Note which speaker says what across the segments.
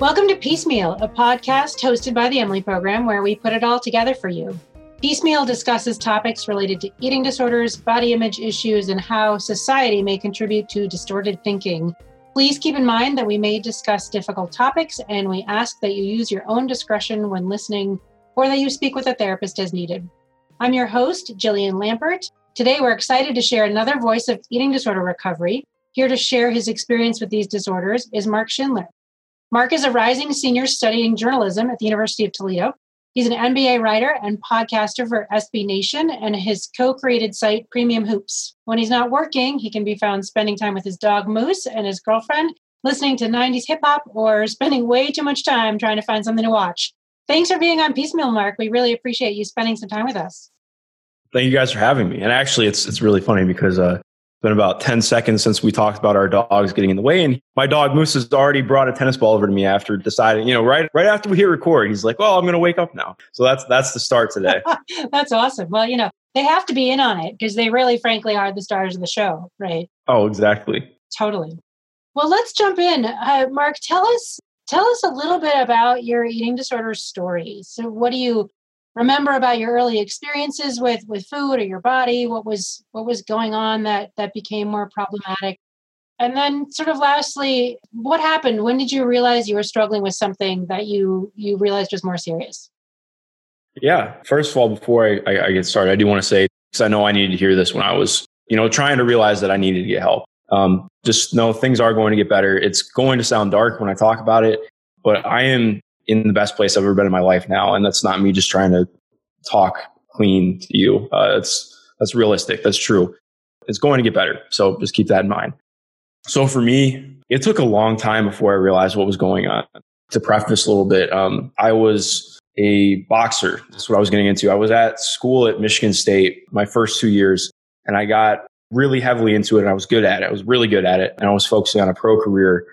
Speaker 1: Welcome to Piecemeal, a podcast hosted by the Emily Program where we put it all together for you. Piecemeal discusses topics related to eating disorders, body image issues, and how society may contribute to distorted thinking. Please keep in mind that we may discuss difficult topics and we ask that you use your own discretion when listening or that you speak with a therapist as needed. I'm your host, Jillian Lampert. Today, we're excited to share another voice of eating disorder recovery. Here to share his experience with these disorders is Mark Schindler. Mark is a rising senior studying journalism at the University of Toledo. He's an NBA writer and podcaster for SB Nation and his co created site Premium Hoops. When he's not working, he can be found spending time with his dog Moose and his girlfriend, listening to 90s hip hop, or spending way too much time trying to find something to watch. Thanks for being on Piecemeal, Mark. We really appreciate you spending some time with us.
Speaker 2: Thank you guys for having me. And actually, it's it's really funny because uh, been about 10 seconds since we talked about our dogs getting in the way. And my dog Moose has already brought a tennis ball over to me after deciding, you know, right right after we hit record, he's like, Well, I'm gonna wake up now. So that's that's the start today.
Speaker 1: that's awesome. Well, you know, they have to be in on it because they really frankly are the stars of the show, right?
Speaker 2: Oh, exactly.
Speaker 1: Totally. Well, let's jump in. Uh, Mark, tell us tell us a little bit about your eating disorder story. So what do you remember about your early experiences with with food or your body? What was what was going on that that became more problematic? And then sort of lastly what happened? When did you realize you were struggling with something that you you realized was more serious?
Speaker 2: Yeah first of all before i, I, I get started i do want to say because i know i needed to hear this when i was you know trying to realize that i needed to get help. Um, just know things are going to get better. It's going to sound dark when i talk about it but i am in the best place I've ever been in my life now. And that's not me just trying to talk clean to you. Uh, it's, that's realistic. That's true. It's going to get better. So just keep that in mind. So for me, it took a long time before I realized what was going on. To preface a little bit, um, I was a boxer. That's what I was getting into. I was at school at Michigan State my first two years, and I got really heavily into it and I was good at it. I was really good at it. And I was focusing on a pro career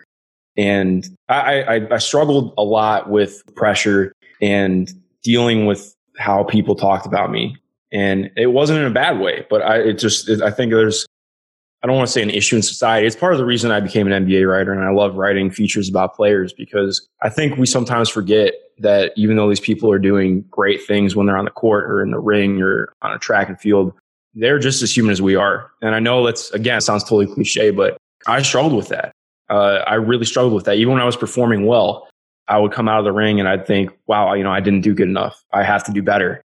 Speaker 2: and I, I, I struggled a lot with pressure and dealing with how people talked about me. And it wasn't in a bad way, but I, it just, it, I think there's, I don't want to say an issue in society. It's part of the reason I became an NBA writer and I love writing features about players because I think we sometimes forget that even though these people are doing great things when they're on the court or in the ring or on a track and field, they're just as human as we are. And I know that's, again, sounds totally cliche, but I struggled with that uh, I really struggled with that. Even when I was performing well, I would come out of the ring and I'd think, wow, you know, I didn't do good enough. I have to do better.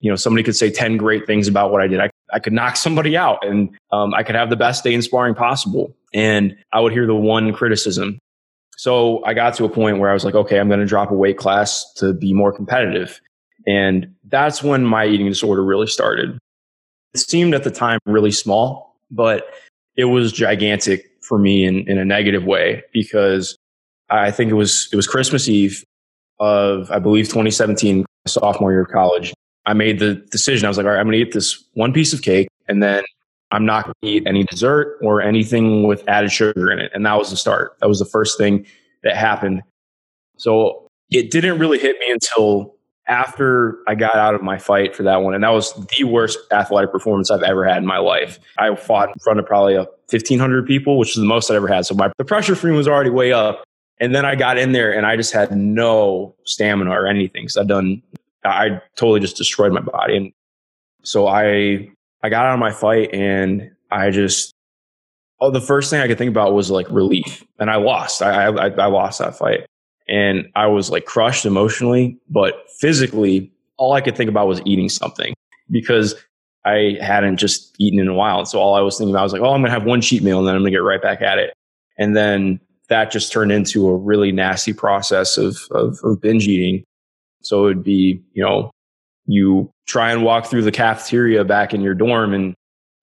Speaker 2: You know, somebody could say 10 great things about what I did. I, I could knock somebody out and um, I could have the best day in sparring possible. And I would hear the one criticism. So I got to a point where I was like, okay, I'm going to drop a weight class to be more competitive. And that's when my eating disorder really started. It seemed at the time really small, but it was gigantic for me in, in a negative way because I think it was it was Christmas Eve of I believe 2017, sophomore year of college. I made the decision. I was like, all right, I'm going to eat this one piece of cake, and then I'm not going to eat any dessert or anything with added sugar in it. And that was the start. That was the first thing that happened. So it didn't really hit me until after I got out of my fight for that one, and that was the worst athletic performance I've ever had in my life. I fought in front of probably uh, a 1,500 people, which is the most I'd ever had. So my the pressure for me was already way up. And then I got in there and I just had no stamina or anything because I've done, I totally just destroyed my body. And so I, I got out of my fight and I just, oh, the first thing I could think about was like relief. And I lost. I, I, I lost that fight and I was like crushed emotionally, but physically, all I could think about was eating something because I hadn't just eaten in a while. And so all I was thinking about was like, oh, I'm going to have one cheat meal and then I'm going to get right back at it. And then that just turned into a really nasty process of, of, of binge eating. So it would be, you know, you try and walk through the cafeteria back in your dorm and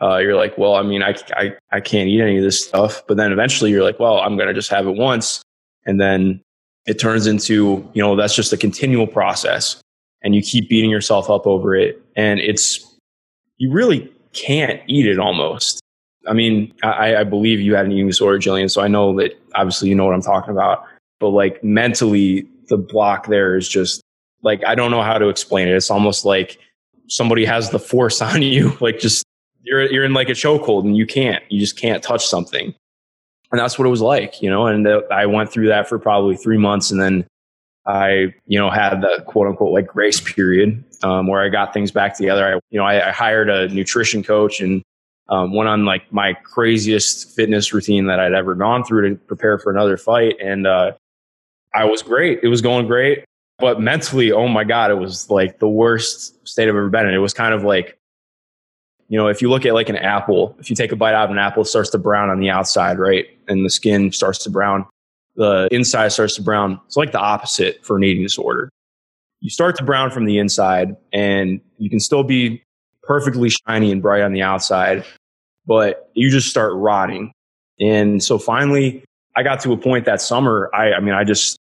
Speaker 2: uh, you're like, well, I mean, I, I, I can't eat any of this stuff. But then eventually you're like, well, I'm going to just have it once. And then it turns into, you know, that's just a continual process and you keep beating yourself up over it. And it's, you really can't eat it almost. I mean, I, I believe you had an eating disorder, Jillian. So I know that obviously you know what I'm talking about. But like mentally, the block there is just like, I don't know how to explain it. It's almost like somebody has the force on you. Like just, you're, you're in like a chokehold and you can't, you just can't touch something. And that's what it was like, you know. And I went through that for probably three months, and then I, you know, had the quote unquote like grace period um, where I got things back together. I, you know, I, I hired a nutrition coach and um, went on like my craziest fitness routine that I'd ever gone through to prepare for another fight, and uh, I was great. It was going great, but mentally, oh my god, it was like the worst state I've ever been in. It was kind of like you know, if you look at like an apple, if you take a bite out of an apple, it starts to brown on the outside, right? And the skin starts to brown. The inside starts to brown. It's like the opposite for an eating disorder. You start to brown from the inside and you can still be perfectly shiny and bright on the outside, but you just start rotting. And so finally, I got to a point that summer. I, I mean, I just,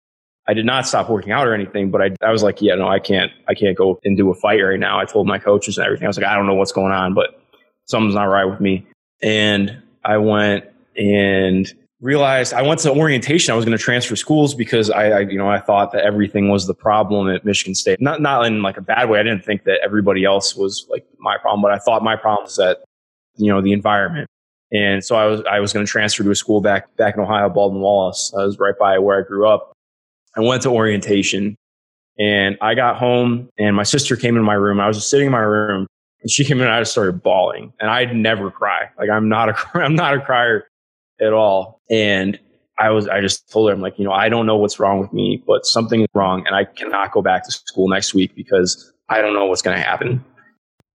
Speaker 2: I did not stop working out or anything, but I, I was like, yeah, no, I can't, I can't go and do a fight right now. I told my coaches and everything. I was like, I don't know what's going on, but something's not right with me. And I went and realized I went to orientation. I was going to transfer schools because I, I, you know, I thought that everything was the problem at Michigan State. Not, not in like a bad way. I didn't think that everybody else was like my problem, but I thought my problem was that, you know, the environment. And so I was, I was going to transfer to a school back, back in Ohio, Baldwin Wallace. I was right by where I grew up. I went to orientation and I got home and my sister came in my room. I was just sitting in my room and she came in and I just started bawling and I'd never cry. Like I'm not a, I'm not a crier at all. And I was, I just told her, I'm like, you know, I don't know what's wrong with me, but something is wrong and I cannot go back to school next week because I don't know what's going to happen.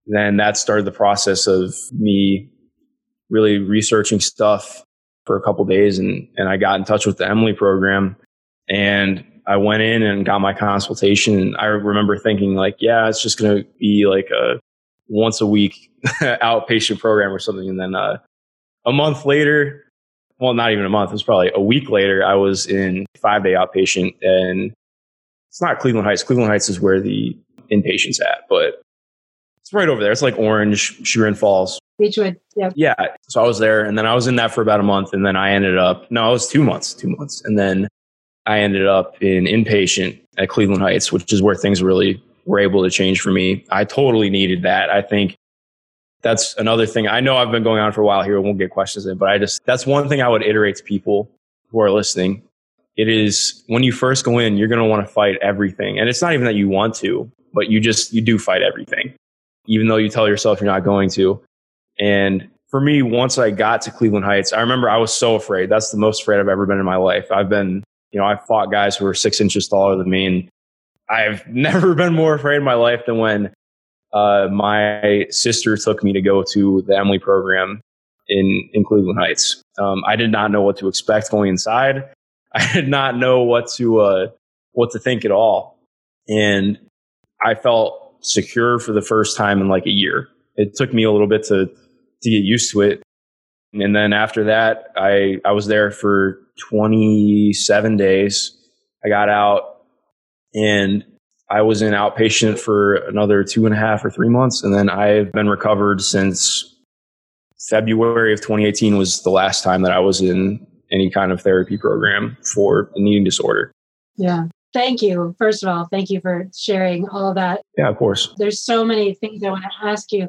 Speaker 2: Then that started the process of me really researching stuff for a couple days and, and I got in touch with the Emily program and I went in and got my consultation. And I remember thinking like, yeah, it's just going to be like a once a week outpatient program or something. And then uh, a month later, well, not even a month, it was probably a week later, I was in five day outpatient. And it's not Cleveland Heights. Cleveland Heights is where the inpatient's at, but it's right over there. It's like Orange, Chagrin Falls.
Speaker 1: Beachwood, yeah.
Speaker 2: Yeah. So I was there and then I was in that for about a month. And then I ended up, no, it was two months, two months. And then I ended up in inpatient at Cleveland Heights, which is where things really were able to change for me. I totally needed that. I think that's another thing. I know I've been going on for a while here. I won't get questions in, but I just, that's one thing I would iterate to people who are listening. It is when you first go in, you're going to want to fight everything. And it's not even that you want to, but you just, you do fight everything, even though you tell yourself you're not going to. And for me, once I got to Cleveland Heights, I remember I was so afraid. That's the most afraid I've ever been in my life. I've been you know, I fought guys who were six inches taller than me, and I've never been more afraid in my life than when uh, my sister took me to go to the Emily program in in Cleveland Heights. Um, I did not know what to expect going inside. I did not know what to uh, what to think at all, and I felt secure for the first time in like a year. It took me a little bit to to get used to it, and then after that, I I was there for 27 days. I got out and I was in outpatient for another two and a half or three months. And then I've been recovered since February of 2018 was the last time that I was in any kind of therapy program for an eating disorder.
Speaker 1: Yeah. Thank you. First of all, thank you for sharing all of that.
Speaker 2: Yeah, of course.
Speaker 1: There's so many things I want to ask you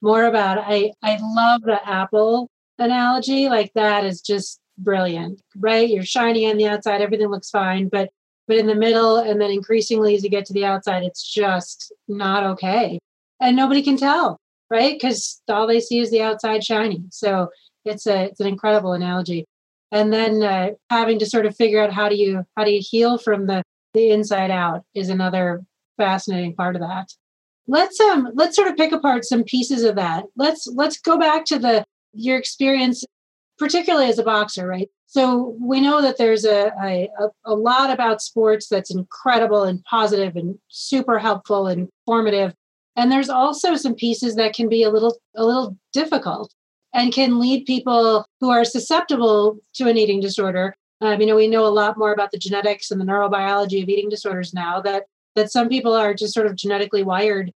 Speaker 1: more about. I, I love the apple analogy. Like that is just brilliant, right? You're shiny on the outside, everything looks fine, but but in the middle and then increasingly as you get to the outside, it's just not okay. And nobody can tell, right? Because all they see is the outside shiny. So it's a it's an incredible analogy. And then uh, having to sort of figure out how do you how do you heal from the the inside out is another fascinating part of that. Let's um let's sort of pick apart some pieces of that. Let's let's go back to the your experience particularly as a boxer, right? So we know that there's a, a, a lot about sports that's incredible and positive and super helpful and formative. And there's also some pieces that can be a little a little difficult and can lead people who are susceptible to an eating disorder. Um, you know, we know a lot more about the genetics and the neurobiology of eating disorders now that that some people are just sort of genetically wired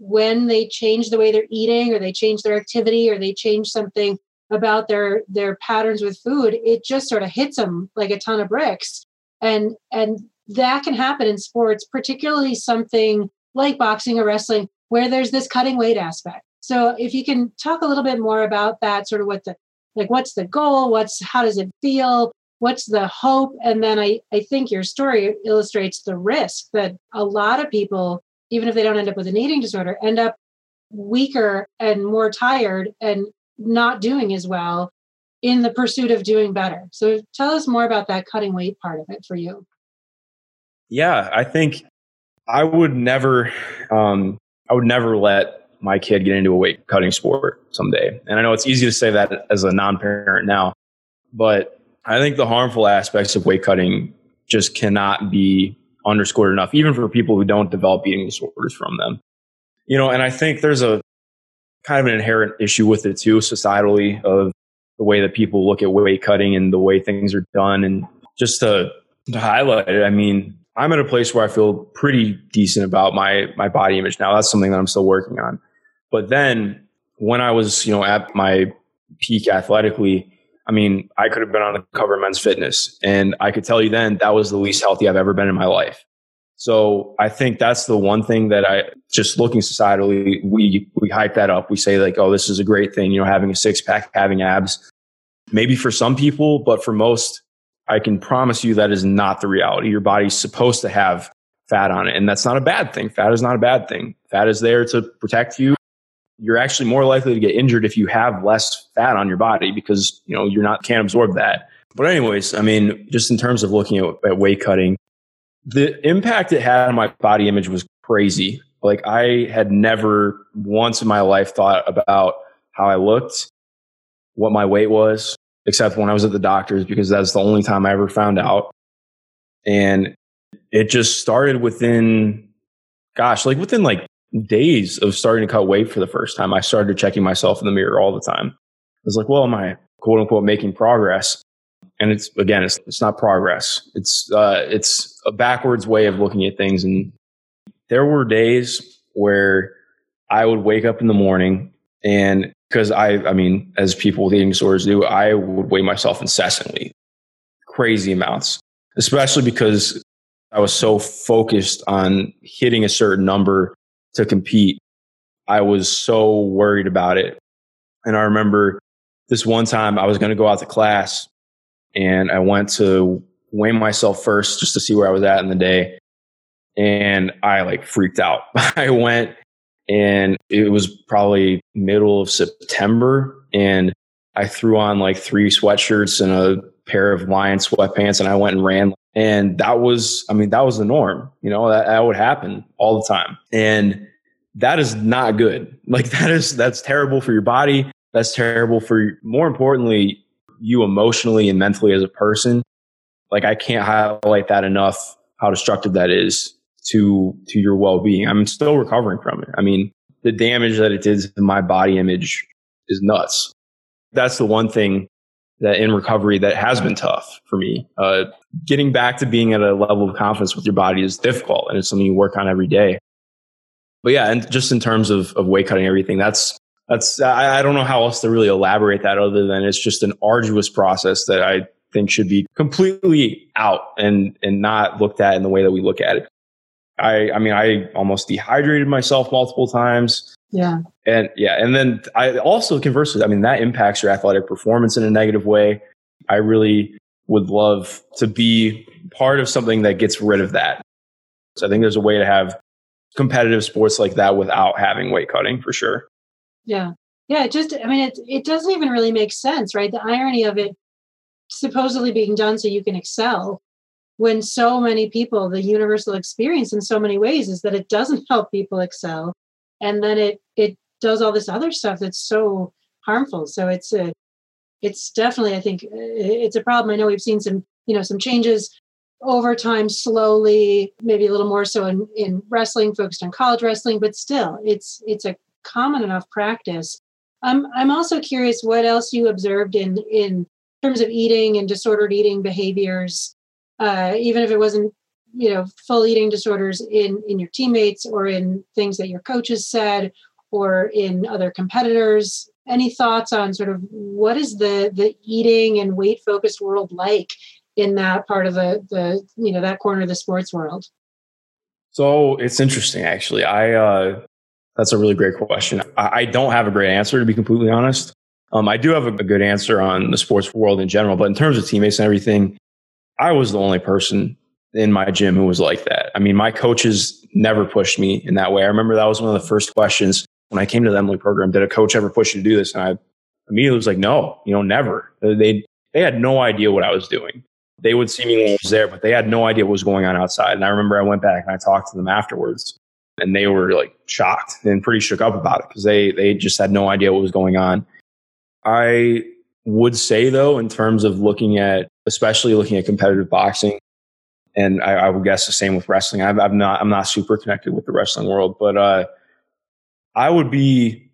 Speaker 1: when they change the way they're eating or they change their activity or they change something about their their patterns with food it just sort of hits them like a ton of bricks. And and that can happen in sports particularly something like boxing or wrestling where there's this cutting weight aspect. So if you can talk a little bit more about that sort of what the like what's the goal? What's how does it feel? What's the hope? And then i i think your story illustrates the risk that a lot of people even if they don't end up with an eating disorder end up weaker and more tired and not doing as well in the pursuit of doing better. So tell us more about that cutting weight part of it for you.
Speaker 2: Yeah i think i would never um i would never let my kid get into a weight cutting sport someday. And i know it's easy to say that as a non-parent now but I think the harmful aspects of weight cutting just cannot be underscored enough, even for people who don't develop eating disorders from them. You know, and I think there's a kind of an inherent issue with it too, societally, of the way that people look at weight cutting and the way things are done. And just to, to highlight it, I mean, I'm at a place where I feel pretty decent about my my body image now. That's something that I'm still working on. But then when I was, you know, at my peak athletically, I mean, I could have been on the cover of Men's Fitness, and I could tell you then that was the least healthy I've ever been in my life. So I think that's the one thing that I just looking societally, we we hype that up. We say like, oh, this is a great thing, you know, having a six pack, having abs. Maybe for some people, but for most, I can promise you that is not the reality. Your body's supposed to have fat on it, and that's not a bad thing. Fat is not a bad thing. Fat is there to protect you you're actually more likely to get injured if you have less fat on your body because you know you're not can't absorb that. But anyways, I mean, just in terms of looking at, at weight cutting, the impact it had on my body image was crazy. Like I had never once in my life thought about how I looked, what my weight was, except when I was at the doctor's because that's the only time I ever found out. And it just started within, gosh, like within like days of starting to cut weight for the first time, I started checking myself in the mirror all the time. I was like, well, am I quote unquote making progress? And it's again, it's, it's not progress. It's, uh, it's a backwards way of looking at things. And there were days where I would wake up in the morning and because I, I mean, as people with eating disorders do, I would weigh myself incessantly, crazy amounts, especially because I was so focused on hitting a certain number to compete, I was so worried about it. And I remember this one time I was going to go out to class and I went to weigh myself first just to see where I was at in the day. And I like freaked out. I went and it was probably middle of September and I threw on like three sweatshirts and a pair of lion sweatpants and I went and ran and that was, I mean, that was the norm. You know, that, that would happen all the time. And that is not good. Like that is, that's terrible for your body. That's terrible for, more importantly, you emotionally and mentally as a person. Like I can't highlight that enough, how destructive that is to, to your well-being. I'm still recovering from it. I mean, the damage that it did to my body image is nuts. That's the one thing that in recovery that has been tough for me. Uh, getting back to being at a level of confidence with your body is difficult and it's something you work on every day. But yeah, and just in terms of, of weight cutting everything, that's, that's, I, I don't know how else to really elaborate that other than it's just an arduous process that I think should be completely out and, and not looked at in the way that we look at it. I, I mean, I almost dehydrated myself multiple times.
Speaker 1: Yeah.
Speaker 2: And yeah. And then I also conversely, I mean, that impacts your athletic performance in a negative way. I really would love to be part of something that gets rid of that. So I think there's a way to have competitive sports like that without having weight cutting for sure.
Speaker 1: Yeah. Yeah. It just, I mean, it, it doesn't even really make sense, right? The irony of it supposedly being done so you can excel when so many people, the universal experience in so many ways is that it doesn't help people excel and then it it does all this other stuff that's so harmful so it's a it's definitely i think it's a problem i know we've seen some you know some changes over time slowly maybe a little more so in, in wrestling focused on college wrestling but still it's it's a common enough practice. Um, i'm also curious what else you observed in in terms of eating and disordered eating behaviors uh, even if it wasn't you know full eating disorders in in your teammates or in things that your coaches said or in other competitors. Any thoughts on sort of what is the the eating and weight focused world like in that part of the the you know that corner of the sports world?
Speaker 2: So it's interesting actually. I uh that's a really great question I, I don't have a great answer to be completely honest Um, I do have a, a good answer on the sports world in general, but in terms of teammates and everything, I was the only person in my gym who was like that. I mean, my coaches never pushed me in that way. I remember that was one of the first questions when I came to the Emily program. Did a coach ever push you to do this? And I immediately was like, no, you know, never. They they had no idea what I was doing. They would see me when I was there, but they had no idea what was going on outside. And I remember I went back and I talked to them afterwards, and they were like shocked and pretty shook up about it because they they just had no idea what was going on. I would say though, in terms of looking at, especially looking at competitive boxing, and I, I would guess the same with wrestling. i am not I'm not super connected with the wrestling world, but uh, I would be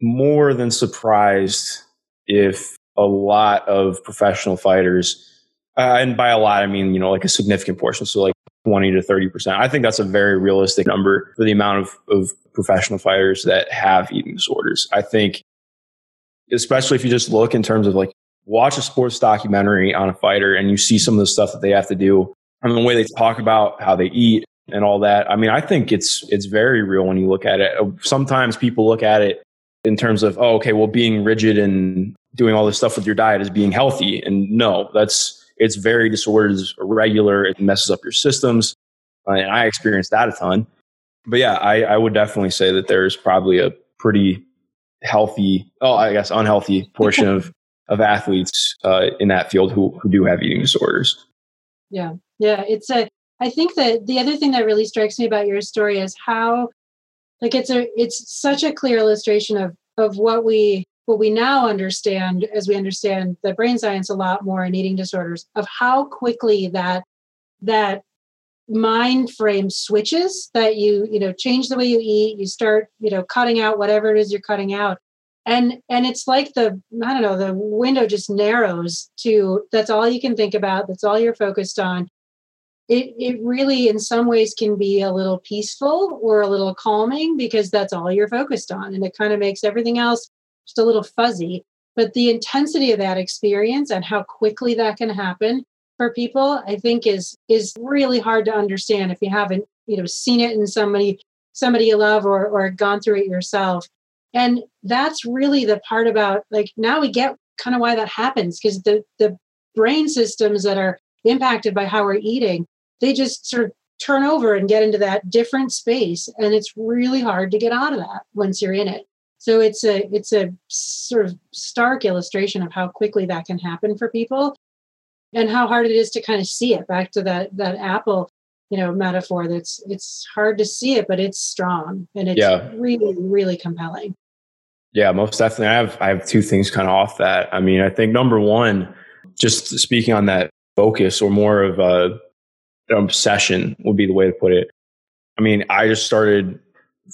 Speaker 2: more than surprised if a lot of professional fighters, uh, and by a lot I mean you know like a significant portion, so like 20 to 30 percent. I think that's a very realistic number for the amount of, of professional fighters that have eating disorders. I think, especially if you just look in terms of like watch a sports documentary on a fighter and you see some of the stuff that they have to do and the way they talk about how they eat and all that. I mean, I think it's it's very real when you look at it. Sometimes people look at it in terms of, oh, okay, well, being rigid and doing all this stuff with your diet is being healthy. And no, that's it's very disordered, it's irregular, it messes up your systems. Uh, and I experienced that a ton. But yeah, I, I would definitely say that there's probably a pretty healthy, oh, I guess unhealthy portion of of athletes uh, in that field who who do have eating disorders.
Speaker 1: Yeah, yeah, it's a. I think that the other thing that really strikes me about your story is how, like, it's a it's such a clear illustration of of what we what we now understand as we understand the brain science a lot more in eating disorders of how quickly that that mind frame switches that you you know change the way you eat you start you know cutting out whatever it is you're cutting out. And and it's like the i don't know the window just narrows to that's all you can think about that's all you're focused on. It it really in some ways can be a little peaceful or a little calming because that's all you're focused on and it kind of makes everything else just a little fuzzy but the intensity of that experience and how quickly that can happen for people i think is is really hard to understand if you haven't you know seen it in somebody somebody you love or or gone through it yourself. And that's really the part about like now we get kind of why that happens because the the brain systems that are impacted by how we're eating they just sort of turn over and get into that different space and it's really hard to get out of that once you're in it so it's a it's a sort of stark illustration of how quickly that can happen for people and how hard it is to kind of see it back to that that apple you know metaphor that's it's hard to see it but it's strong and it's yeah. really really compelling
Speaker 2: yeah, most definitely. I have I have two things kind of off that. I mean, I think number one, just speaking on that focus or more of a an obsession would be the way to put it. I mean, I just started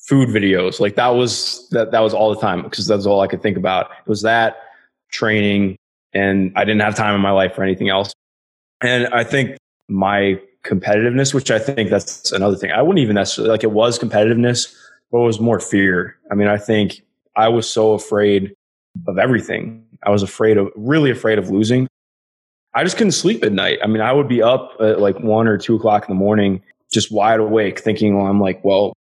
Speaker 2: food videos. Like that was that that was all the time because that's all I could think about. It was that training and I didn't have time in my life for anything else. And I think my competitiveness, which I think that's another thing. I wouldn't even necessarily like it was competitiveness, but it was more fear. I mean, I think I was so afraid of everything. I was afraid of, really afraid of losing. I just couldn't sleep at night. I mean, I would be up at like one or two o'clock in the morning, just wide awake, thinking, well, I'm like, well,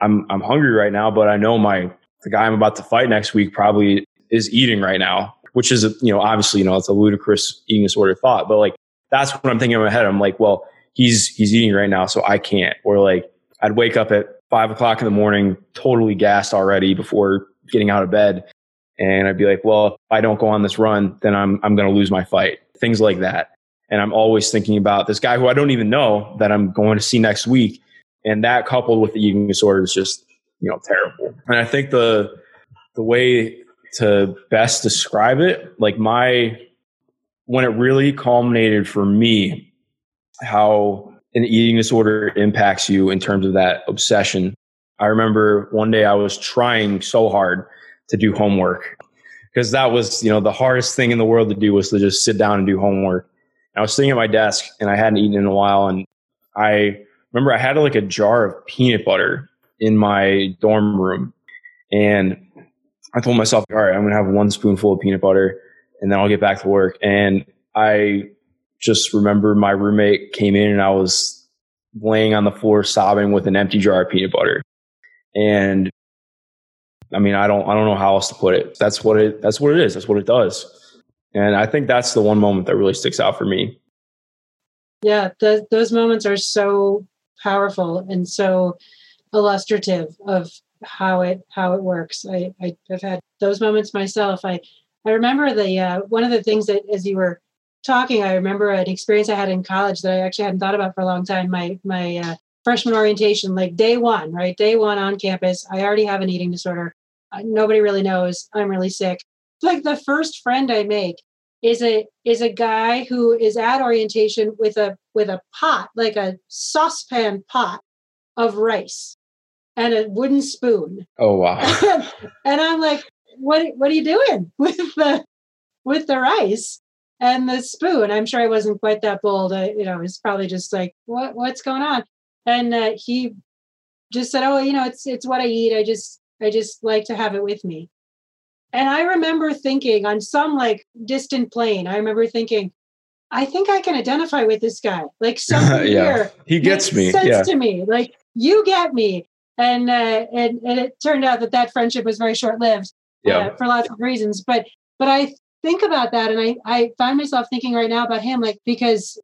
Speaker 2: I'm, I'm hungry right now, but I know my, the guy I'm about to fight next week probably is eating right now, which is, you know, obviously, you know, it's a ludicrous eating disorder thought, but like, that's what I'm thinking in my head. I'm like, well, he's, he's eating right now, so I can't. Or like, I'd wake up at five o'clock in the morning, totally gassed already before getting out of bed. And I'd be like, well, if I don't go on this run, then I'm, I'm going to lose my fight. Things like that. And I'm always thinking about this guy who I don't even know that I'm going to see next week. And that coupled with the eating disorder is just, you know, terrible. And I think the, the way to best describe it, like my, when it really culminated for me, how an eating disorder impacts you in terms of that obsession I remember one day I was trying so hard to do homework because that was, you know, the hardest thing in the world to do was to just sit down and do homework. I was sitting at my desk and I hadn't eaten in a while. And I remember I had like a jar of peanut butter in my dorm room. And I told myself, all right, I'm going to have one spoonful of peanut butter and then I'll get back to work. And I just remember my roommate came in and I was laying on the floor sobbing with an empty jar of peanut butter. And I mean, I don't, I don't know how else to put it. That's what it, that's what it is. That's what it does. And I think that's the one moment that really sticks out for me.
Speaker 1: Yeah, the, those moments are so powerful and so illustrative of how it how it works. I, I have had those moments myself. I I remember the uh, one of the things that as you were talking, I remember an experience I had in college that I actually hadn't thought about for a long time. My my uh, freshman orientation, like day one, right? Day one on campus. I already have an eating disorder. Uh, nobody really knows. I'm really sick. Like the first friend I make is a is a guy who is at orientation with a with a pot, like a saucepan pot of rice and a wooden spoon.
Speaker 2: Oh wow.
Speaker 1: and I'm like, what what are you doing with the with the rice and the spoon? I'm sure I wasn't quite that bold. I, you know, it's probably just like, what what's going on? And uh, he just said, "Oh, you know, it's it's what I eat. I just I just like to have it with me." And I remember thinking on some like distant plane, I remember thinking, I think I can identify with this guy. Like something yeah. here,
Speaker 2: he gets me.
Speaker 1: Sense
Speaker 2: yeah.
Speaker 1: to me. Like you get me. And uh, and and it turned out that that friendship was very short lived. Uh, yeah. Uh, for lots of reasons. But but I think about that, and I I find myself thinking right now about him, like because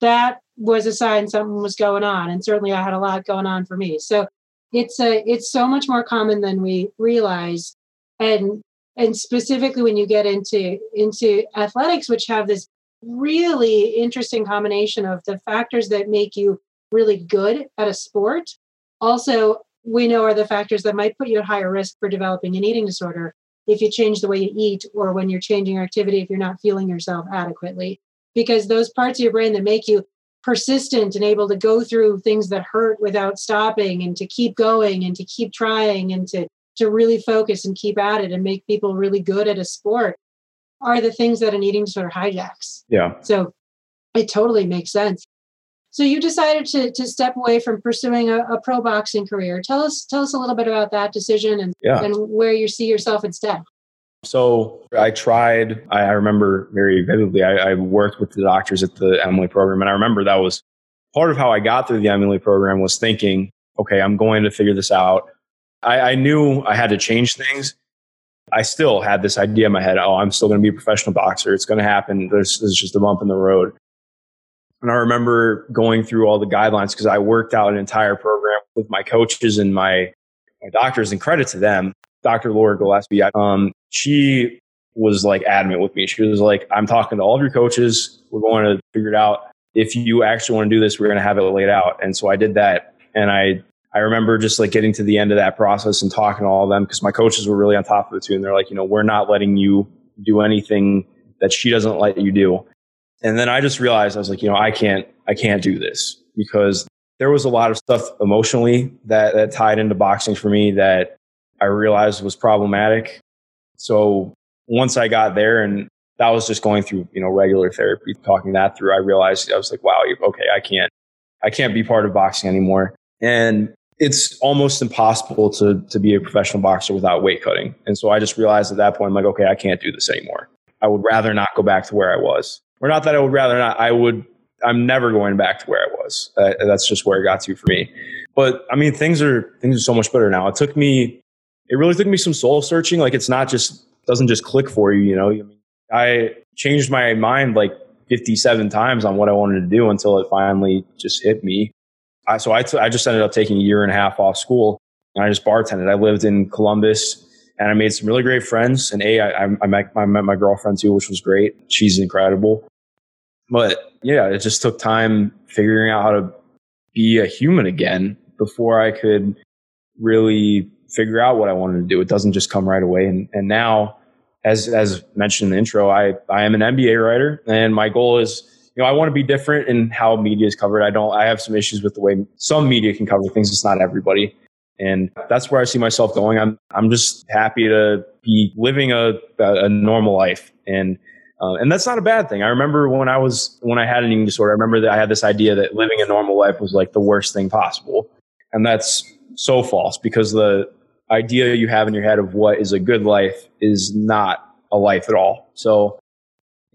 Speaker 1: that was a sign something was going on and certainly i had a lot going on for me so it's a it's so much more common than we realize and and specifically when you get into into athletics which have this really interesting combination of the factors that make you really good at a sport. Also we know are the factors that might put you at higher risk for developing an eating disorder if you change the way you eat or when you're changing your activity if you're not feeling yourself adequately. Because those parts of your brain that make you persistent and able to go through things that hurt without stopping and to keep going and to keep trying and to to really focus and keep at it and make people really good at a sport are the things that an eating disorder hijacks.
Speaker 2: Yeah.
Speaker 1: So it totally makes sense. So you decided to, to step away from pursuing a, a pro boxing career. Tell us tell us a little bit about that decision and, yeah. and where you see yourself instead.
Speaker 2: So I tried, I, I remember very vividly, I, I, worked with the doctors at the Emily program. And I remember that was part of how I got through the Emily program was thinking, okay, I'm going to figure this out. I, I knew I had to change things. I still had this idea in my head, oh, I'm still going to be a professional boxer. It's going to happen. There's, there's just a bump in the road. And I remember going through all the guidelines because I worked out an entire program with my coaches and my, my doctors, and credit to them. Dr. Laura Gillespie, um, she was like adamant with me. She was like, I'm talking to all of your coaches. We're going to figure it out. If you actually want to do this, we're going to have it laid out. And so I did that. And I, I remember just like getting to the end of that process and talking to all of them because my coaches were really on top of it too. And they're like, you know, we're not letting you do anything that she doesn't let you do. And then I just realized I was like, you know, I can't, I can't do this because there was a lot of stuff emotionally that, that tied into boxing for me that I realized was problematic. So once I got there and that was just going through, you know, regular therapy, talking that it's almost impossible to, to be a professional boxer without weight cutting. And so I just realized at that point, I'm like, okay, I can't do this anymore. I would rather not go back to where I was. Or not that I would rather not, I would, I'm never going back to where I was. Uh, that's just where it got to for me. But I mean, things are, things are so much better now. It took me it really took me some soul searching. Like it's not just doesn't just click for you. You know, I, mean, I changed my mind like 57 times on what I wanted to do until it finally just hit me. I, so I, t- I just ended up taking a year and a half off school and I just bartended. I lived in Columbus and I made some really great friends. And A, I, I, met, I met my girlfriend too, which was great. She's incredible. But yeah, it just took time figuring out how to be a human again before I could really figure out what I wanted to do. It doesn't just come right away. And, and now, as, as mentioned in the intro, I, I am an NBA writer and my goal is, know, I want to be different in how media is covered. I don't, I have some issues with the way some media can cover things. It's not everybody. And that's where I see myself going. I'm, I'm just happy to be living a, a normal life. And, uh, and that's not a bad thing. I remember when I was, when I had an eating disorder, I remember that I had this idea that living a normal life was like the worst thing possible. And that's so false because the, idea you have in your head of what is a good life is not a life at all. So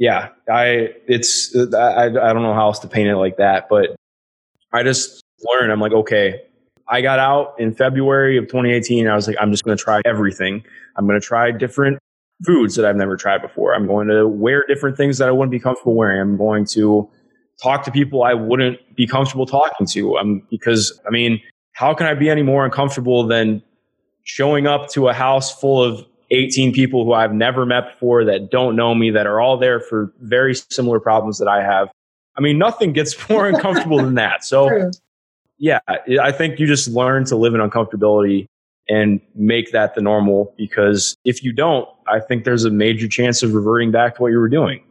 Speaker 2: yeah, I, it's, I, I don't know how else to paint it like that, but I just learned, I'm like, okay, I got out in February of 2018. I was like, I'm just going to try everything. I'm going to try different foods that I've never tried before. I'm going to wear different things that I wouldn't be comfortable wearing. I'm going to talk to people I wouldn't be comfortable talking to. Um, because I mean, how can I be any more uncomfortable than showing up to a house full of 18 people who I've never met before that don't know me, that are all there for very similar problems that I have. I mean, nothing gets more uncomfortable than that. So, True. yeah, I think you just learn to live in uncomfortability and make that the normal because if you don't, I think there's a major chance of reverting back to what you were doing.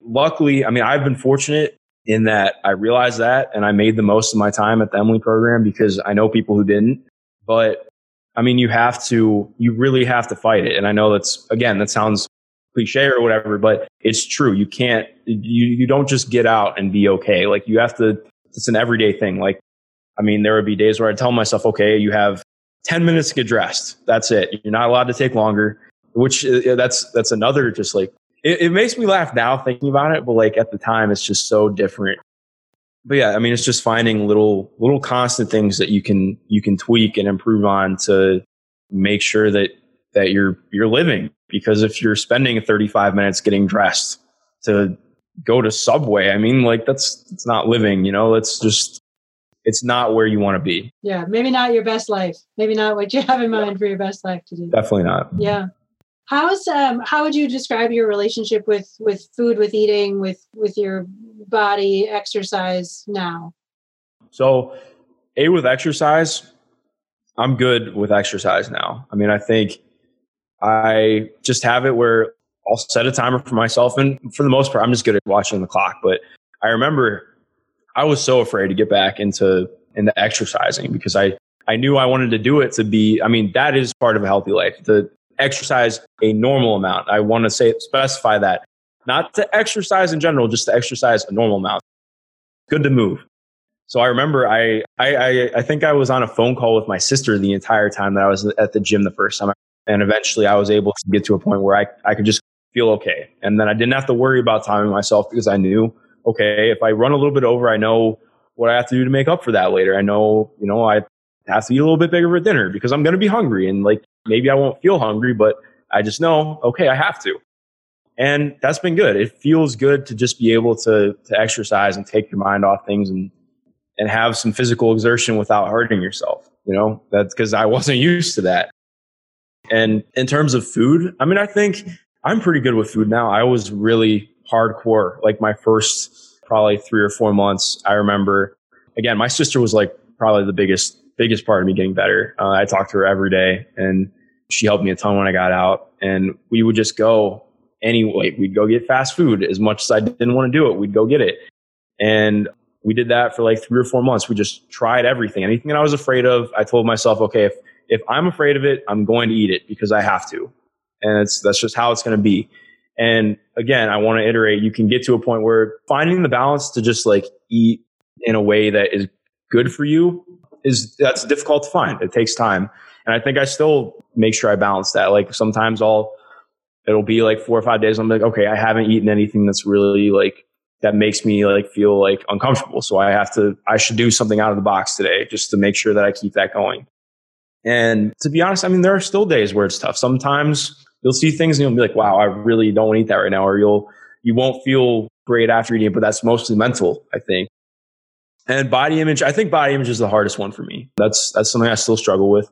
Speaker 2: Luckily, I mean, I've been fortunate in that I realized that and I made the most of my time at the Emily program because I know people who didn't. But I mean, you have to, you really have to fight it. And I know that's, again, that sounds cliche or whatever, but it's true. You can't, you, you don't just get out and be okay. Like you have to, it's an everyday thing. Like, I mean, there would be days where I tell myself, okay, you have 10 minutes to get dressed. That's it. You're not allowed to take longer, which uh, that's, that's another just like, it, it makes me laugh now thinking about it, but like at the time, it's just so different but yeah, I mean, it's just finding little, little constant things that you can, you can tweak and improve on to make sure that, that you're, you're living. Because if you're spending 35 minutes getting dressed to go to Subway, I mean, like that's, it's not living, you know, it's just, it's not where you want to be.
Speaker 1: Yeah. Maybe not your best life. Maybe not what you have in mind for your best life to do.
Speaker 2: Definitely not.
Speaker 1: Yeah. How's um how would you describe your relationship with with food, with eating, with with your body, exercise now?
Speaker 2: So, a with exercise, I'm good with exercise now. I mean, I think I just have it where I'll set a timer for myself, and for the most part, I'm just good at watching the clock. But I remember I was so afraid to get back into into exercising because I I knew I wanted to do it to be. I mean, that is part of a healthy life. The exercise a normal amount. I want to say specify that. Not to exercise in general, just to exercise a normal amount. Good to move. So I remember I, I, I, think I was on a phone call with my sister the entire time that I was at the gym the first time. And eventually I was able to get to a point where I, I could just feel okay. And then I didn't have to worry about timing myself because I knew, okay, if I run a little bit over, I know what I have to do to make up for that later. I know, you know, I have to eat a little bit bigger for dinner because I'm going to be hungry. And like maybe I won't feel hungry, but I just know, okay, I have to. And that's been good. It feels good to just be able to, to exercise and take your mind off things and, and have some physical exertion without hurting yourself. You know, that's because I wasn't used to that. And in terms of food, I mean, I think I'm pretty good with food now. I was really hardcore, like my first probably three or four months. I remember, again, my sister was like probably the biggest, biggest part of me getting better. Uh, I talked to her every day and she helped me a ton when I got out. And we would just go anyway. We'd go get fast food as much as I didn't want to do it. We'd go get it. And we did that for like three or four months. We just tried everything. Anything that I was afraid of, I told myself, okay, if, if I'm afraid of it, I'm going to eat it because I have to. And it's, that's just how it's going to be. And again, I want to iterate, you can get to a point where finding the balance to just like eat in a way that is good for you is that's difficult to find. It takes time. And I think I still make sure I balance that. Like sometimes I'll, it'll be like four or five days. I'm like, okay, I haven't eaten anything that's really like, that makes me like feel like uncomfortable. So I have to, I should do something out of the box today just to make sure that I keep that going. And to be honest, I mean, there are still days where it's tough. Sometimes you'll see things and you'll be like, wow, I really don't want to eat that right now. Or you'll, you won't feel great after eating it, but that's mostly mental, I think. And body image, I think body image is the hardest one for me. That's, that's something I still struggle with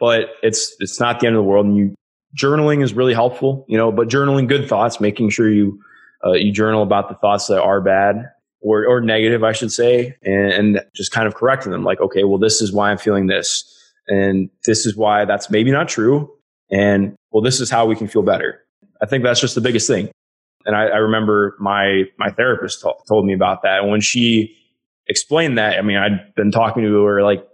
Speaker 2: but it's it's not the end of the world. And you journaling is really helpful, you know. But journaling good thoughts, making sure you uh, you journal about the thoughts that are bad or or negative, I should say, and, and just kind of correcting them. Like, okay, well, this is why I'm feeling this, and this is why that's maybe not true, and well, this is how we can feel better. I think that's just the biggest thing. And I, I remember my my therapist t- told me about that, and when she explained that, I mean, I'd been talking to her like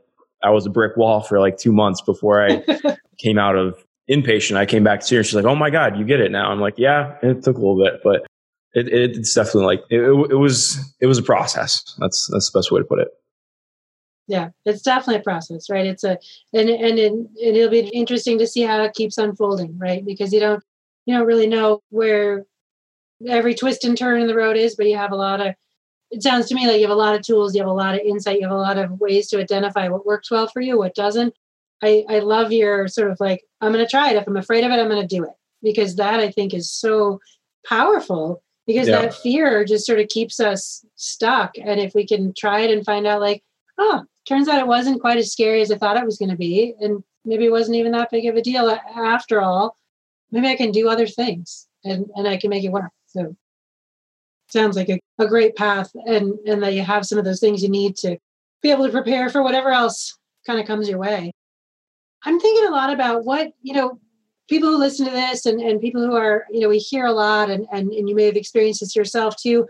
Speaker 2: I was a brick wall for like two months before I came out of inpatient. I came back to her and she's like, "Oh my god, you get it now." I'm like, "Yeah, it took a little bit, but it, it's definitely like it, it, was it was a process. That's that's the best way to put it."
Speaker 1: Yeah, it's definitely a process, right? It's a and and it, and it'll be interesting to see how it keeps unfolding, right? Because you don't you don't really know where every twist and turn in the road is, but you have a lot of it sounds to me like you have a lot of tools, you have a lot of insight, you have a lot of ways to identify what works well for you, what doesn't. I, I love your sort of like, I'm going to try it. If I'm afraid of it, I'm going to do it because that I think is so powerful because yeah. that fear just sort of keeps us stuck. And if we can try it and find out, like, oh, turns out it wasn't quite as scary as I thought it was going to be. And maybe it wasn't even that big of a deal uh, after all. Maybe I can do other things and, and I can make it work. So sounds like a, a great path and, and that you have some of those things you need to be able to prepare for whatever else kind of comes your way. I'm thinking a lot about what, you know, people who listen to this and, and people who are, you know, we hear a lot and, and, and you may have experienced this yourself too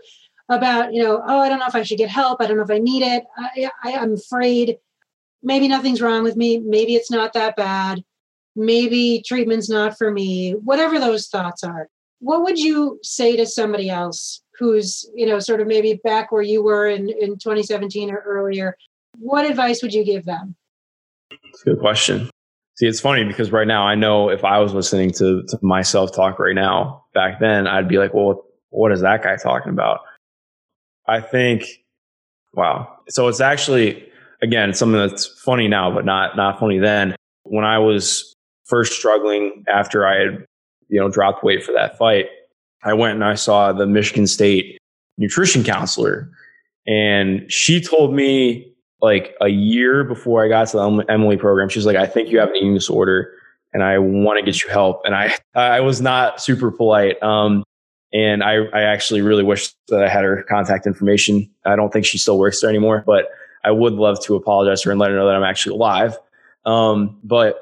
Speaker 1: about, you know, oh, I don't know if I should get help. I don't know if I need it. I, I, I'm afraid maybe nothing's wrong with me. Maybe it's not that bad. Maybe treatment's not for me. Whatever those thoughts are. What would you say to somebody else who's, you know, sort of maybe back where you were in, in 2017 or earlier? What advice would you give them?
Speaker 2: That's a good question. See, it's funny because right now I know if I was listening to, to myself talk right now, back then I'd be like, well, what is that guy talking about? I think, wow. So it's actually, again, something that's funny now, but not, not funny then. When I was first struggling after I had, you know, dropped weight for that fight, I went and I saw the Michigan State nutrition counselor and she told me like a year before I got to the Emily program, she's like, I think you have an eating disorder and I want to get you help. And I, I was not super polite. Um, and I, I actually really wish that I had her contact information. I don't think she still works there anymore, but I would love to apologize to her and let her know that I'm actually alive. Um, but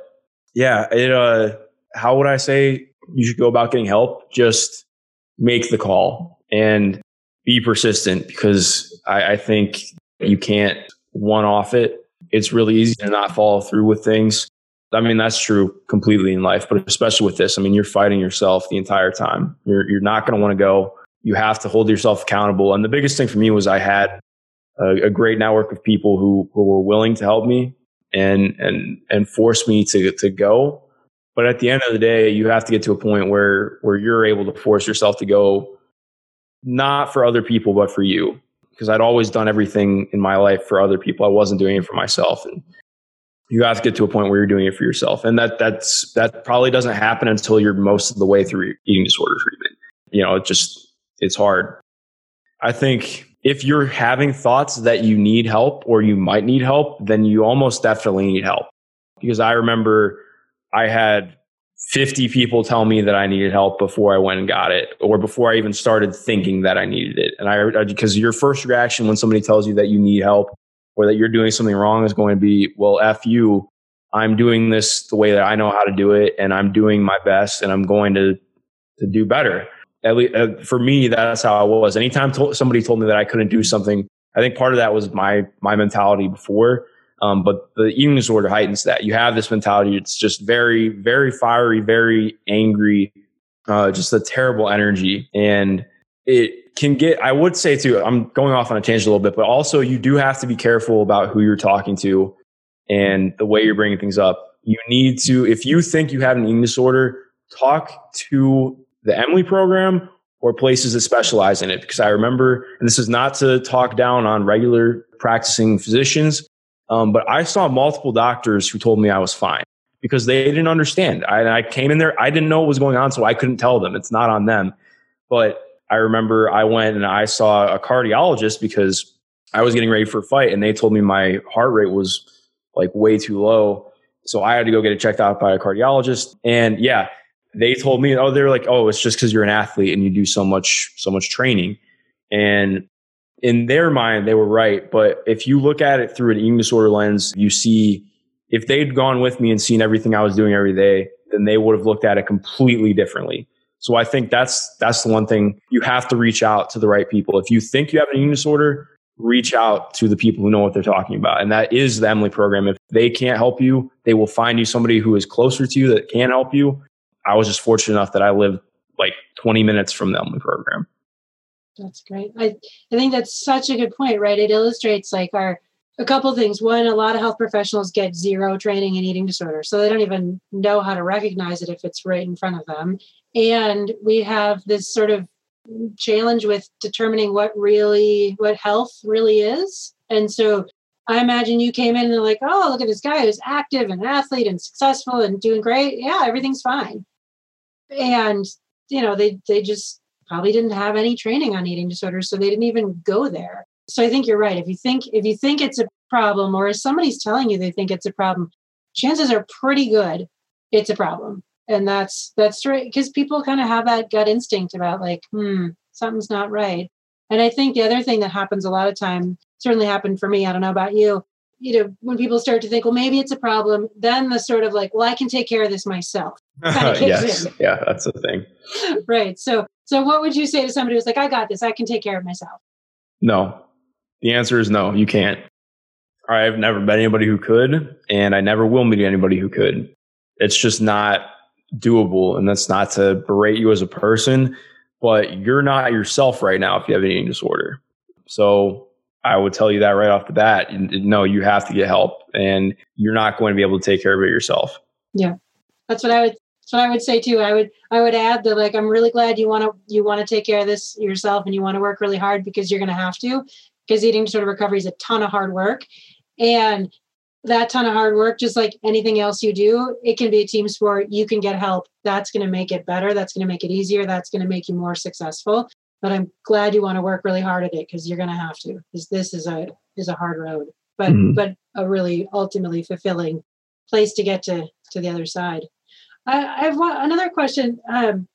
Speaker 2: yeah, it, uh, how would I say you should go about getting help? Just make the call and be persistent because I, I think you can't one off it. It's really easy to not follow through with things. I mean, that's true completely in life, but especially with this. I mean, you're fighting yourself the entire time. You're, you're not going to want to go. You have to hold yourself accountable. And the biggest thing for me was I had a, a, great network of people who, who were willing to help me and, and, and force me to, to go. But at the end of the day, you have to get to a point where, where you're able to force yourself to go, not for other people, but for you because I'd always done everything in my life for other people. I wasn't doing it for myself. And you have to get to a point where you're doing it for yourself. And that that's that probably doesn't happen until you're most of the way through eating disorder treatment. You know, it just it's hard. I think if you're having thoughts that you need help or you might need help, then you almost definitely need help. Because I remember I had 50 people tell me that I needed help before I went and got it, or before I even started thinking that I needed it. And I, because your first reaction when somebody tells you that you need help or that you're doing something wrong is going to be, well, F you. I'm doing this the way that I know how to do it, and I'm doing my best, and I'm going to, to do better. At least uh, for me, that's how I was. Anytime to- somebody told me that I couldn't do something, I think part of that was my my mentality before um, but the eating disorder heightens that. You have this mentality. It's just very, very fiery, very angry, uh, just a terrible energy. And it can get, I would say too, I'm going off on a tangent a little bit, but also you do have to be careful about who you're talking to and the way you're bringing things up. You need to, if you think you have an eating disorder, talk to the Emily program or places that specialize in it. Because I remember, and this is not to talk down on regular practicing physicians, um, but I saw multiple doctors who told me I was fine because they didn't understand. I, I came in there, I didn't know what was going on, so I couldn't tell them. It's not on them. But I remember I went and I saw a cardiologist because I was getting ready for a fight, and they told me my heart rate was like way too low. So I had to go get it checked out by a cardiologist. And yeah, they told me, oh, they're like, oh, it's just because you're an athlete and you do so much, so much training. And in their mind, they were right. But if you look at it through an eating disorder lens, you see if they'd gone with me and seen everything I was doing every day, then they would have looked at it completely differently. So I think that's that's the one thing you have to reach out to the right people. If you think you have an eating disorder, reach out to the people who know what they're talking about. And that is the Emily program. If they can't help you, they will find you somebody who is closer to you that can help you. I was just fortunate enough that I lived like 20 minutes from the Emily program.
Speaker 1: That's great. I, I think that's such a good point, right? It illustrates like our a couple things. One, a lot of health professionals get zero training in eating disorders, so they don't even know how to recognize it if it's right in front of them. And we have this sort of challenge with determining what really what health really is. And so I imagine you came in and like, oh, look at this guy who's active and athlete and successful and doing great. Yeah, everything's fine. And you know, they they just probably didn't have any training on eating disorders, so they didn't even go there. So I think you're right. If you think if you think it's a problem, or if somebody's telling you they think it's a problem, chances are pretty good it's a problem. And that's that's right because people kind of have that gut instinct about like, hmm, something's not right. And I think the other thing that happens a lot of time, certainly happened for me. I don't know about you. You know, when people start to think, well, maybe it's a problem, then the sort of like, well, I can take care of this myself.
Speaker 2: Kind of yes. In. Yeah, that's the thing.
Speaker 1: right. So, so what would you say to somebody who's like, I got this, I can take care of myself?
Speaker 2: No. The answer is no, you can't. I've never met anybody who could, and I never will meet anybody who could. It's just not doable. And that's not to berate you as a person, but you're not yourself right now if you have an eating disorder. So I would tell you that right off the bat. No, you have to get help and you're not going to be able to take care of it yourself.
Speaker 1: Yeah. That's what I would that's what I would say too. I would I would add that like I'm really glad you want to you want to take care of this yourself and you want to work really hard because you're going to have to because eating disorder recovery is a ton of hard work and that ton of hard work, just like anything else you do, it can be a team sport. You can get help. That's going to make it better. That's going to make it easier. That's going to make you more successful. But I'm glad you want to work really hard at it because you're going to have to. Because this is a is a hard road, but mm-hmm. but a really ultimately fulfilling place to get to to the other side. I, I have one, another question. Um,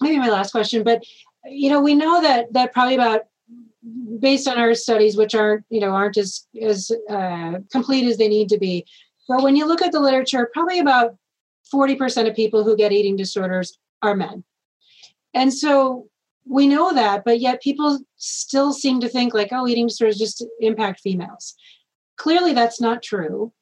Speaker 1: maybe my last question, but you know, we know that that probably about based on our studies, which aren't you know aren't as as uh, complete as they need to be. But when you look at the literature, probably about forty percent of people who get eating disorders are men, and so we know that. But yet people still seem to think like, oh, eating disorders just impact females. Clearly, that's not true,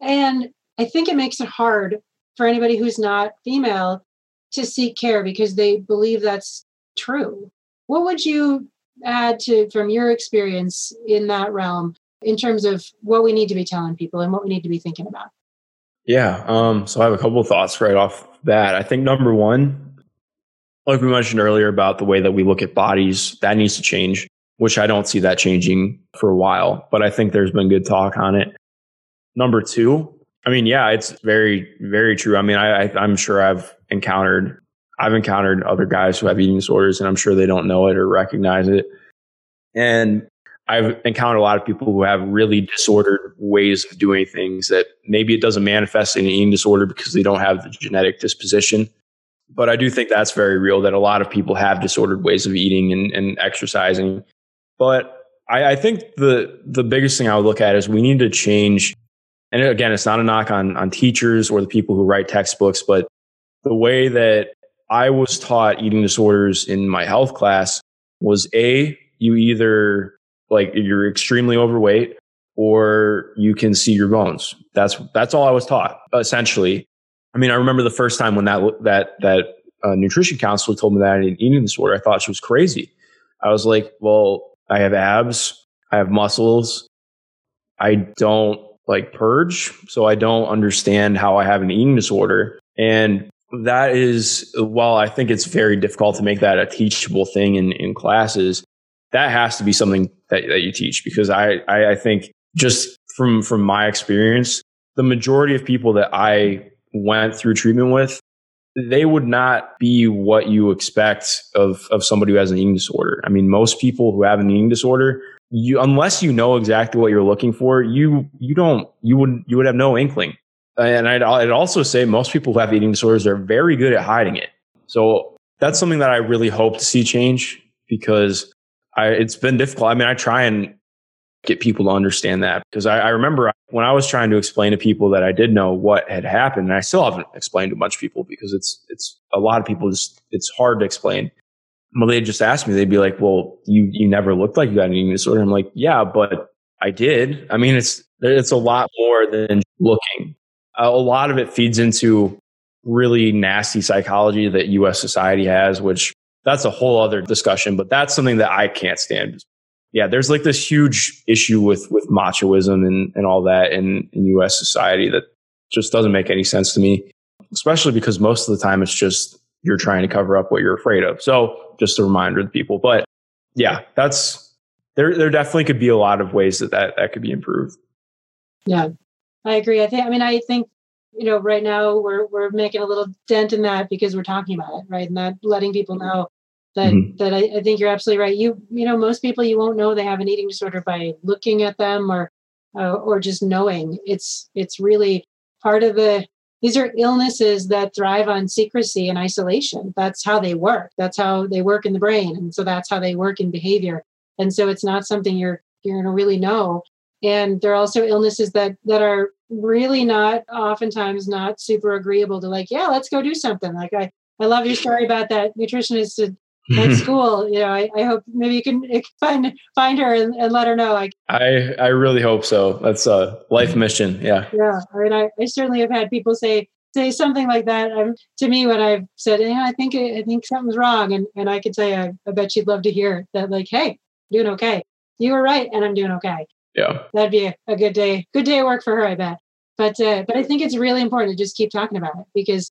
Speaker 1: and I think it makes it hard for anybody who's not female to seek care because they believe that's true. What would you add to from your experience in that realm in terms of what we need to be telling people and what we need to be thinking about?
Speaker 2: Yeah. Um, so I have a couple thoughts right off that. I think number one, like we mentioned earlier about the way that we look at bodies, that needs to change, which I don't see that changing for a while, but I think there's been good talk on it. Number two, I mean, yeah, it's very, very true. I mean, I, I, I'm sure I've encountered I've encountered other guys who have eating disorders and I'm sure they don't know it or recognize it. And I've encountered a lot of people who have really disordered ways of doing things that maybe it doesn't manifest in an eating disorder because they don't have the genetic disposition. But I do think that's very real that a lot of people have disordered ways of eating and, and exercising. But I, I think the the biggest thing I would look at is we need to change. And again, it's not a knock on on teachers or the people who write textbooks, but the way that I was taught eating disorders in my health class was A, you either like you're extremely overweight or you can see your bones. That's that's all I was taught essentially. I mean, I remember the first time when that that that uh, nutrition counselor told me that I had an eating disorder. I thought she was crazy. I was like, well, I have abs, I have muscles, I don't like purge, so I don't understand how I have an eating disorder. And that is, while I think it's very difficult to make that a teachable thing in, in classes, that has to be something that, that you teach because I, I, I think just from, from my experience, the majority of people that I went through treatment with, they would not be what you expect of, of somebody who has an eating disorder. I mean, most people who have an eating disorder, you, unless you know exactly what you're looking for, you, you don't, you would, you would have no inkling and I'd, I'd also say most people who have eating disorders are very good at hiding it. So that's something that I really hope to see change because I, it's been difficult. I mean, I try and get people to understand that because I, I, remember when I was trying to explain to people that I did know what had happened, and I still haven't explained to much people because it's it's a lot of people just it's hard to explain. Well, they just ask me, they'd be like, "Well, you you never looked like you got an eating disorder." I'm like, "Yeah, but I did." I mean, it's it's a lot more than looking a lot of it feeds into really nasty psychology that US society has, which that's a whole other discussion, but that's something that I can't stand. Yeah, there's like this huge issue with with machoism and, and all that in, in US society that just doesn't make any sense to me. Especially because most of the time it's just you're trying to cover up what you're afraid of. So just a reminder to people. But yeah, that's there. There definitely could be a lot of ways that that, that could be improved.
Speaker 1: Yeah, I agree. I think. I mean, I think you know, right now we're we're making a little dent in that because we're talking about it, right? And that letting people mm-hmm. know that mm-hmm. that I, I, think you're absolutely right. You you know, most people you won't know they have an eating disorder by looking at them or uh, or just knowing. It's it's really part of the these are illnesses that thrive on secrecy and isolation. That's how they work. That's how they work in the brain, and so that's how they work in behavior. And so it's not something you're you're going to really know. And there are also illnesses that that are really not oftentimes not super agreeable to like, yeah, let's go do something. Like I I love your story about that nutritionist at, school. You know, I, I hope maybe you can find find her and, and let her know. Like
Speaker 2: I I really hope so. That's a life mission. Yeah.
Speaker 1: Yeah. I mean, I, I certainly have had people say say something like that um, to me when I've said, yeah, I think I think something's wrong, and and I could say, I, I bet she'd love to hear that. Like, hey, doing okay. You were right, and I'm doing okay.
Speaker 2: Yeah,
Speaker 1: that'd be a, a good day. Good day of work for her, I bet. But uh, but I think it's really important to just keep talking about it because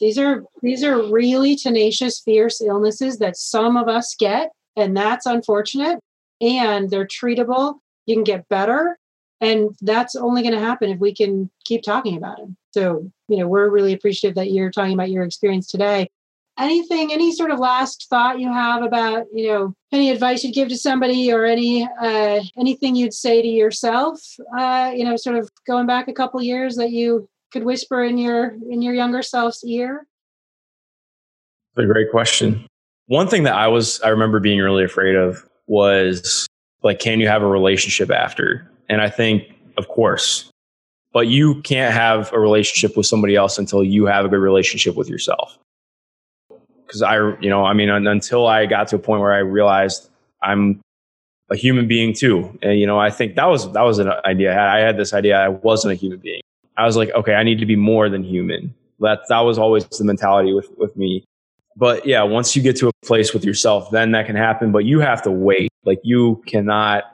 Speaker 1: these are these are really tenacious, fierce illnesses that some of us get, and that's unfortunate. And they're treatable. You can get better, and that's only going to happen if we can keep talking about it. So you know, we're really appreciative that you're talking about your experience today anything any sort of last thought you have about you know any advice you'd give to somebody or any uh, anything you'd say to yourself uh, you know sort of going back a couple years that you could whisper in your in your younger self's ear That's
Speaker 2: a great question one thing that i was i remember being really afraid of was like can you have a relationship after and i think of course but you can't have a relationship with somebody else until you have a good relationship with yourself because I, you know, I mean, until I got to a point where I realized I'm a human being too. And, you know, I think that was, that was an idea I had. I had this idea I wasn't a human being. I was like, okay, I need to be more than human. That, that was always the mentality with, with me. But yeah, once you get to a place with yourself, then that can happen, but you have to wait. Like you cannot,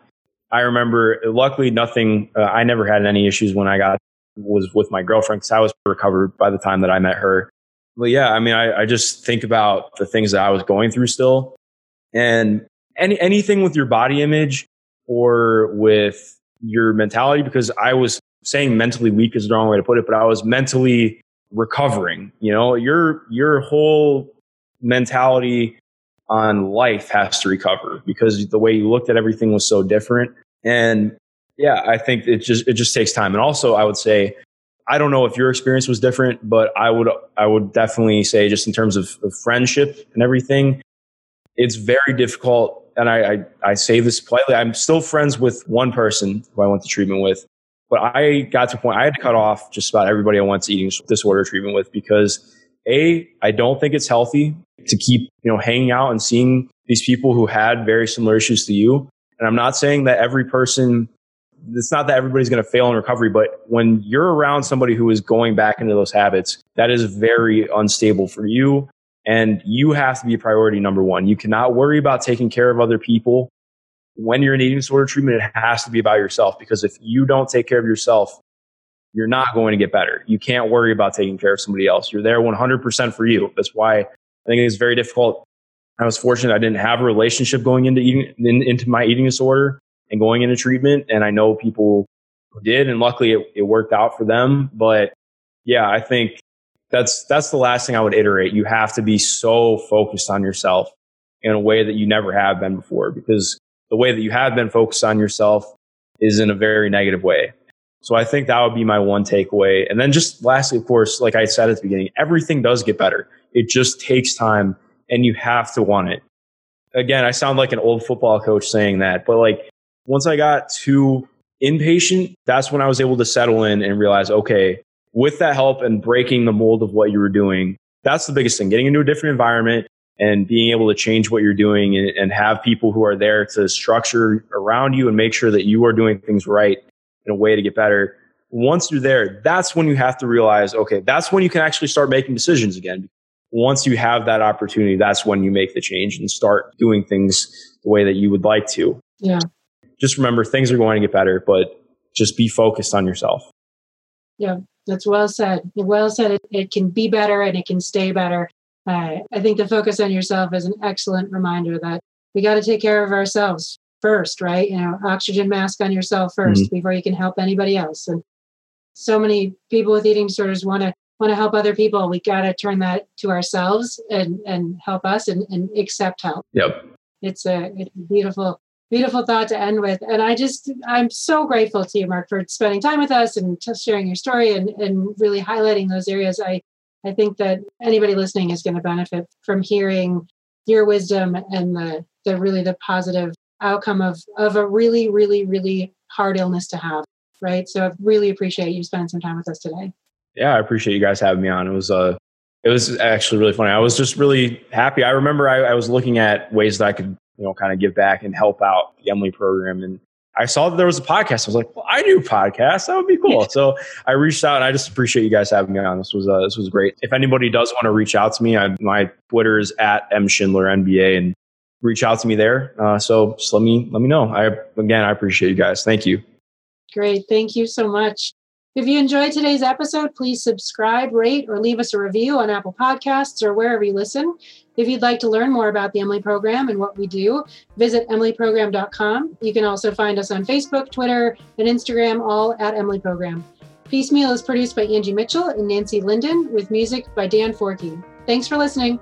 Speaker 2: I remember luckily nothing, uh, I never had any issues when I got, was with my girlfriend because I was recovered by the time that I met her. But yeah, I mean, I, I just think about the things that I was going through still. And any, anything with your body image or with your mentality, because I was saying mentally weak is the wrong way to put it, but I was mentally recovering. You know, your your whole mentality on life has to recover because the way you looked at everything was so different. And yeah, I think it just it just takes time. And also I would say I don't know if your experience was different, but I would I would definitely say just in terms of, of friendship and everything, it's very difficult. And I, I, I say this politely. I'm still friends with one person who I went to treatment with, but I got to a point I had to cut off just about everybody I went to eating disorder treatment with because a I don't think it's healthy to keep you know hanging out and seeing these people who had very similar issues to you. And I'm not saying that every person it's not that everybody's going to fail in recovery, but when you're around somebody who is going back into those habits, that is very unstable for you. And you have to be priority number one. You cannot worry about taking care of other people. When you're in eating disorder treatment, it has to be about yourself because if you don't take care of yourself, you're not going to get better. You can't worry about taking care of somebody else. You're there 100% for you. That's why I think it's very difficult. I was fortunate I didn't have a relationship going into eating in, into my eating disorder and going into treatment. And I know people did, and luckily it, it worked out for them. But yeah, I think that's that's the last thing I would iterate. You have to be so focused on yourself in a way that you never have been before, because the way that you have been focused on yourself is in a very negative way. So I think that would be my one takeaway. And then just lastly, of course, like I said at the beginning, everything does get better. It just takes time and you have to want it. Again, I sound like an old football coach saying that, but like once I got too impatient, that's when I was able to settle in and realize, okay, with that help and breaking the mold of what you were doing, that's the biggest thing. Getting into a different environment and being able to change what you're doing and, and have people who are there to structure around you and make sure that you are doing things right in a way to get better. Once you're there, that's when you have to realize, okay, that's when you can actually start making decisions again. Once you have that opportunity, that's when you make the change and start doing things the way that you would like to.
Speaker 1: Yeah
Speaker 2: just remember things are going to get better, but just be focused on yourself.
Speaker 1: Yeah, that's well said. Well said. It, it can be better and it can stay better. I, I think the focus on yourself is an excellent reminder that we got to take care of ourselves first, right? You know, oxygen mask on yourself 1st mm-hmm. before you can help anybody else. And so many people with eating disorders want to want to help other people. We got to turn that to ourselves and and help us and, and accept help.
Speaker 2: Yep.
Speaker 1: It's a, it's a beautiful beautiful thought to end with. And I just, I'm so grateful to you, Mark, for spending time with us and just sharing your story and, and really highlighting those areas. I, I think that anybody listening is going to benefit from hearing your wisdom and the, the really the positive outcome of, of a really, really, really hard illness to have. Right. So I really appreciate you spending some time with us today.
Speaker 2: Yeah, I appreciate you guys having me on. It was uh it was actually really funny. I was just really happy. I remember I, I was looking at ways that I could you know, kind of give back and help out the Emily program. And I saw that there was a podcast. I was like, well, I do podcasts. That would be cool. so I reached out and I just appreciate you guys having me on. This was, uh, this was great. If anybody does want to reach out to me, I, my Twitter is at M Schindler NBA and reach out to me there. Uh, so just let me, let me know. I, again, I appreciate you guys. Thank you.
Speaker 1: Great. Thank you so much. If you enjoyed today's episode, please subscribe, rate, or leave us a review on Apple Podcasts or wherever you listen. If you'd like to learn more about the Emily program and what we do, visit emilyprogram.com. You can also find us on Facebook, Twitter, and Instagram, all at Emily Program. Peace Meal is produced by Angie Mitchell and Nancy Linden with music by Dan Forkey. Thanks for listening.